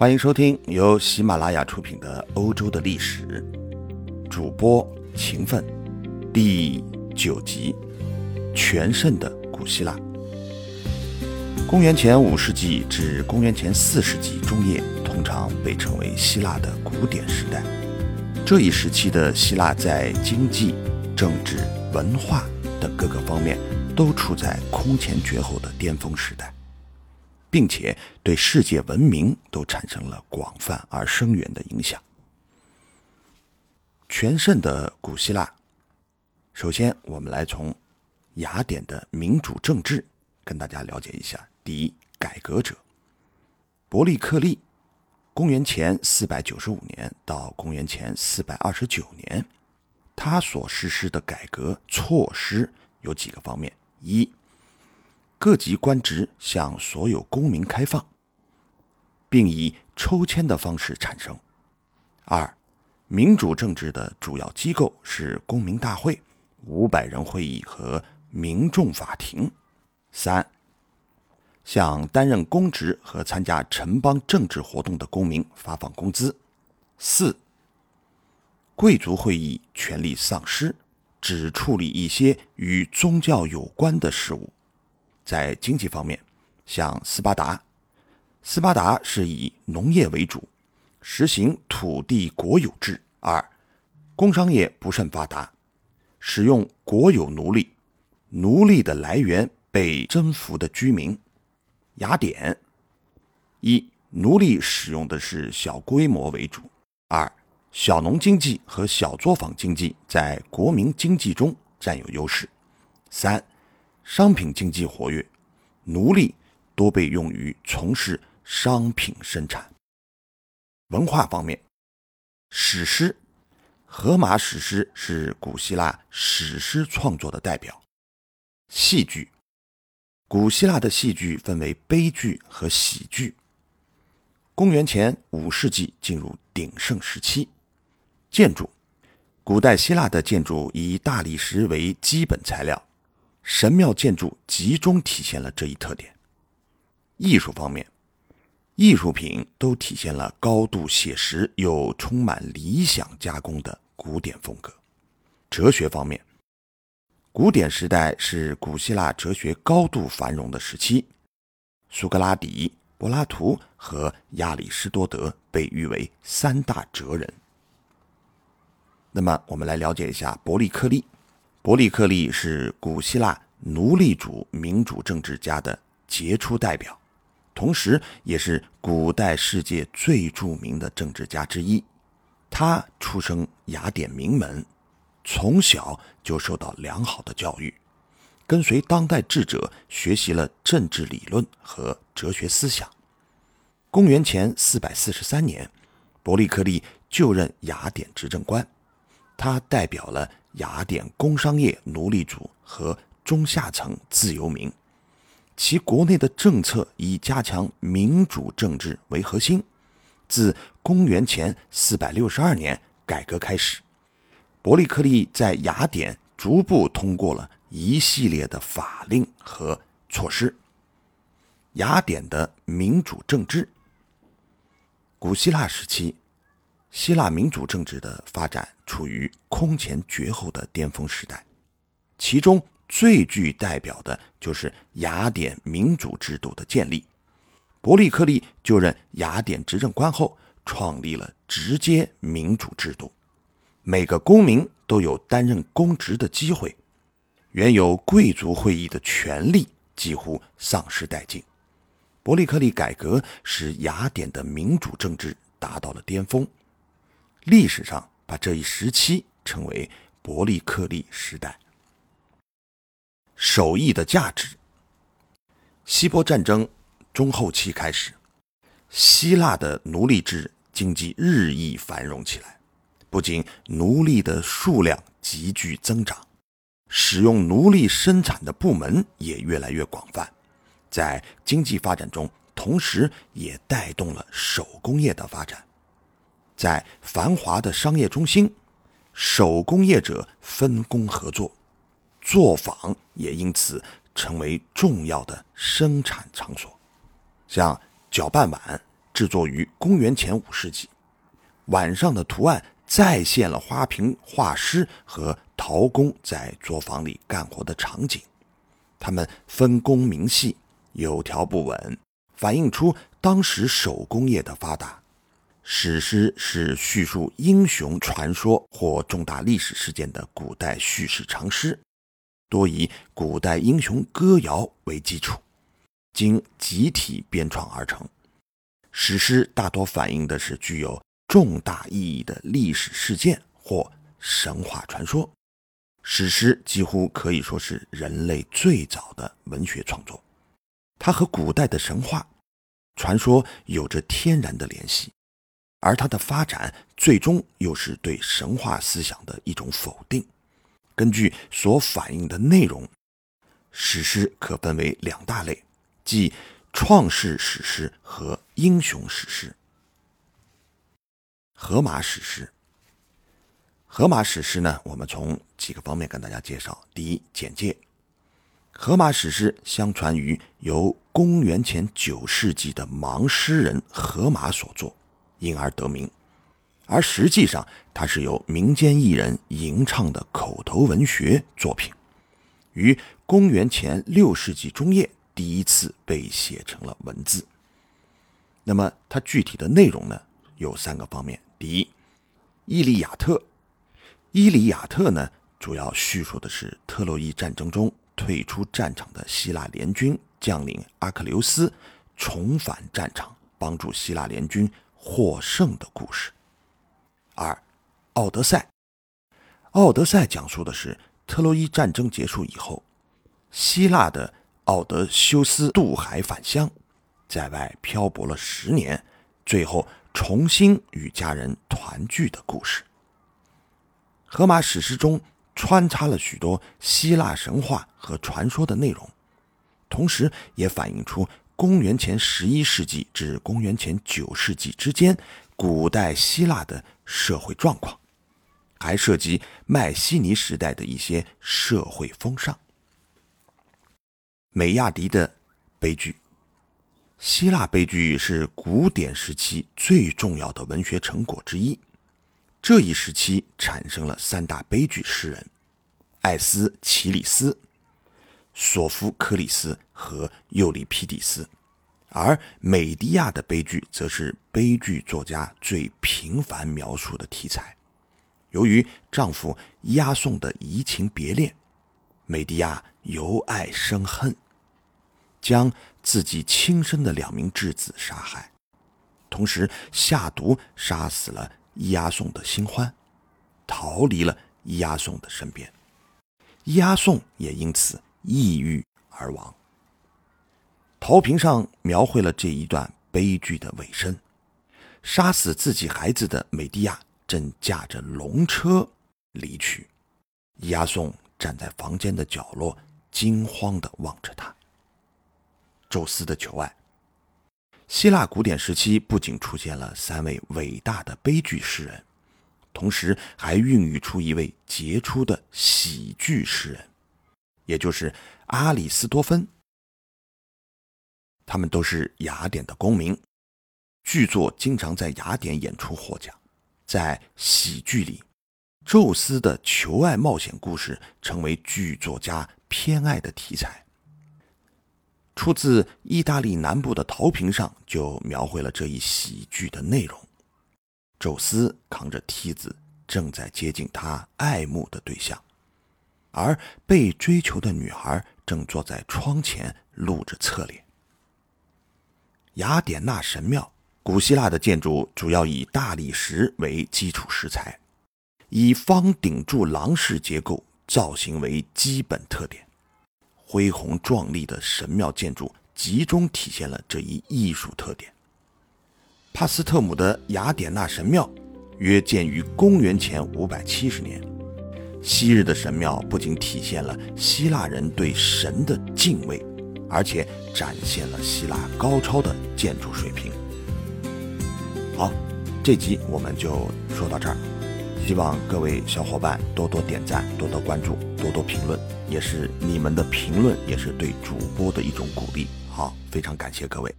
欢迎收听由喜马拉雅出品的《欧洲的历史》，主播勤奋，第九集：全盛的古希腊。公元前五世纪至公元前四世纪中叶，通常被称为希腊的古典时代。这一时期的希腊在经济、政治、文化等各个方面都处在空前绝后的巅峰时代。并且对世界文明都产生了广泛而深远的影响。全盛的古希腊，首先我们来从雅典的民主政治跟大家了解一下。第一，改革者伯利克利，公元前四百九十五年到公元前四百二十九年，他所实施的改革措施有几个方面：一。各级官职向所有公民开放，并以抽签的方式产生。二，民主政治的主要机构是公民大会、五百人会议和民众法庭。三，向担任公职和参加城邦政治活动的公民发放工资。四，贵族会议权力丧失，只处理一些与宗教有关的事务。在经济方面，像斯巴达，斯巴达是以农业为主，实行土地国有制。二，工商业不甚发达，使用国有奴隶，奴隶的来源被征服的居民。雅典，一奴隶使用的是小规模为主。二，小农经济和小作坊经济在国民经济中占有优势。三。商品经济活跃，奴隶多被用于从事商品生产。文化方面，史诗，荷马史诗是古希腊史诗创作的代表。戏剧，古希腊的戏剧分为悲剧和喜剧。公元前五世纪进入鼎盛时期。建筑，古代希腊的建筑以大理石为基本材料。神庙建筑集中体现了这一特点。艺术方面，艺术品都体现了高度写实又充满理想加工的古典风格。哲学方面，古典时代是古希腊哲学高度繁荣的时期。苏格拉底、柏拉图和亚里士多德被誉为三大哲人。那么，我们来了解一下伯利克利。伯利克利是古希腊奴隶主民主政治家的杰出代表，同时也是古代世界最著名的政治家之一。他出生雅典名门，从小就受到良好的教育，跟随当代智者学习了政治理论和哲学思想。公元前四百四十三年，伯利克利就任雅典执政官，他代表了。雅典工商业奴隶主和中下层自由民，其国内的政策以加强民主政治为核心。自公元前四百六十二年改革开始，伯利克利在雅典逐步通过了一系列的法令和措施。雅典的民主政治，古希腊时期。希腊民主政治的发展处于空前绝后的巅峰时代，其中最具代表的就是雅典民主制度的建立。伯利克利就任雅典执政官后，创立了直接民主制度，每个公民都有担任公职的机会，原有贵族会议的权力几乎丧失殆尽。伯利克利改革使雅典的民主政治达到了巅峰。历史上把这一时期称为伯利克利时代。手艺的价值。希波战争中后期开始，希腊的奴隶制经济日益繁荣起来，不仅奴隶的数量急剧增长，使用奴隶生产的部门也越来越广泛，在经济发展中，同时也带动了手工业的发展。在繁华的商业中心，手工业者分工合作，作坊也因此成为重要的生产场所。像搅拌碗、制作于公元前五世纪。碗上的图案再现了花瓶画师和陶工在作坊里干活的场景，他们分工明细，有条不紊，反映出当时手工业的发达。史诗是叙述英雄传说或重大历史事件的古代叙事长诗，多以古代英雄歌谣为基础，经集体编创而成。史诗大多反映的是具有重大意义的历史事件或神话传说。史诗几乎可以说是人类最早的文学创作，它和古代的神话传说有着天然的联系，而它的发展最终又是对神话思想的一种否定。根据所反映的内容，史诗可分为两大类，即创世史诗和英雄史诗。荷马史诗。荷马史诗呢，我们从几个方面跟大家介绍。第一，简介。荷马史诗相传于由公元前九世纪的盲诗人荷马所作，因而得名。而实际上，它是由民间艺人吟唱的口头文学作品，于公元前六世纪中叶第一次被写成了文字。那么，它具体的内容呢，有三个方面。第一，《伊利亚特》。《伊利亚特》呢，主要叙述的是特洛伊战争中退出战场的希腊联军将领阿克琉斯重返战场，帮助希腊联军获胜的故事。二，《奥德赛》。《奥德赛》讲述的是特洛伊战争结束以后，希腊的奥德修斯渡海返乡，在外漂泊了十年，最后重新与家人团聚的故事。荷马史诗中穿插了许多希腊神话和传说的内容，同时也反映出公元前十一世纪至公元前九世纪之间古代希腊的社会状况，还涉及迈锡尼时代的一些社会风尚。美亚迪的悲剧，希腊悲剧是古典时期最重要的文学成果之一。这一时期产生了三大悲剧诗人：艾斯奇里斯、索福克里斯和尤里皮底斯。而美狄亚的悲剧则是悲剧作家最频繁描述的题材。由于丈夫押送的移情别恋，美狄亚由爱生恨，将自己亲生的两名质子杀害，同时下毒杀死了。伊阿宋的新欢逃离了伊阿宋的身边，伊阿宋也因此抑郁而亡。陶瓶上描绘了这一段悲剧的尾声：杀死自己孩子的美狄亚正驾着龙车离去，押送站在房间的角落，惊慌地望着他。宙斯的求爱。希腊古典时期不仅出现了三位伟大的悲剧诗人，同时还孕育出一位杰出的喜剧诗人，也就是阿里斯多芬。他们都是雅典的公民，剧作经常在雅典演出获奖。在喜剧里，宙斯的求爱冒险故事成为剧作家偏爱的题材。出自意大利南部的陶瓶上，就描绘了这一喜剧的内容：宙斯扛着梯子，正在接近他爱慕的对象，而被追求的女孩正坐在窗前露着侧脸。雅典娜神庙，古希腊的建筑主要以大理石为基础石材，以方顶柱廊式结构造型为基本特点。恢宏壮丽的神庙建筑集中体现了这一艺术特点。帕斯特姆的雅典娜神庙约建于公元前五百七十年。昔日的神庙不仅体现了希腊人对神的敬畏，而且展现了希腊高超的建筑水平。好，这集我们就说到这儿。希望各位小伙伴多多点赞，多多关注，多多评论，也是你们的评论，也是对主播的一种鼓励。好，非常感谢各位。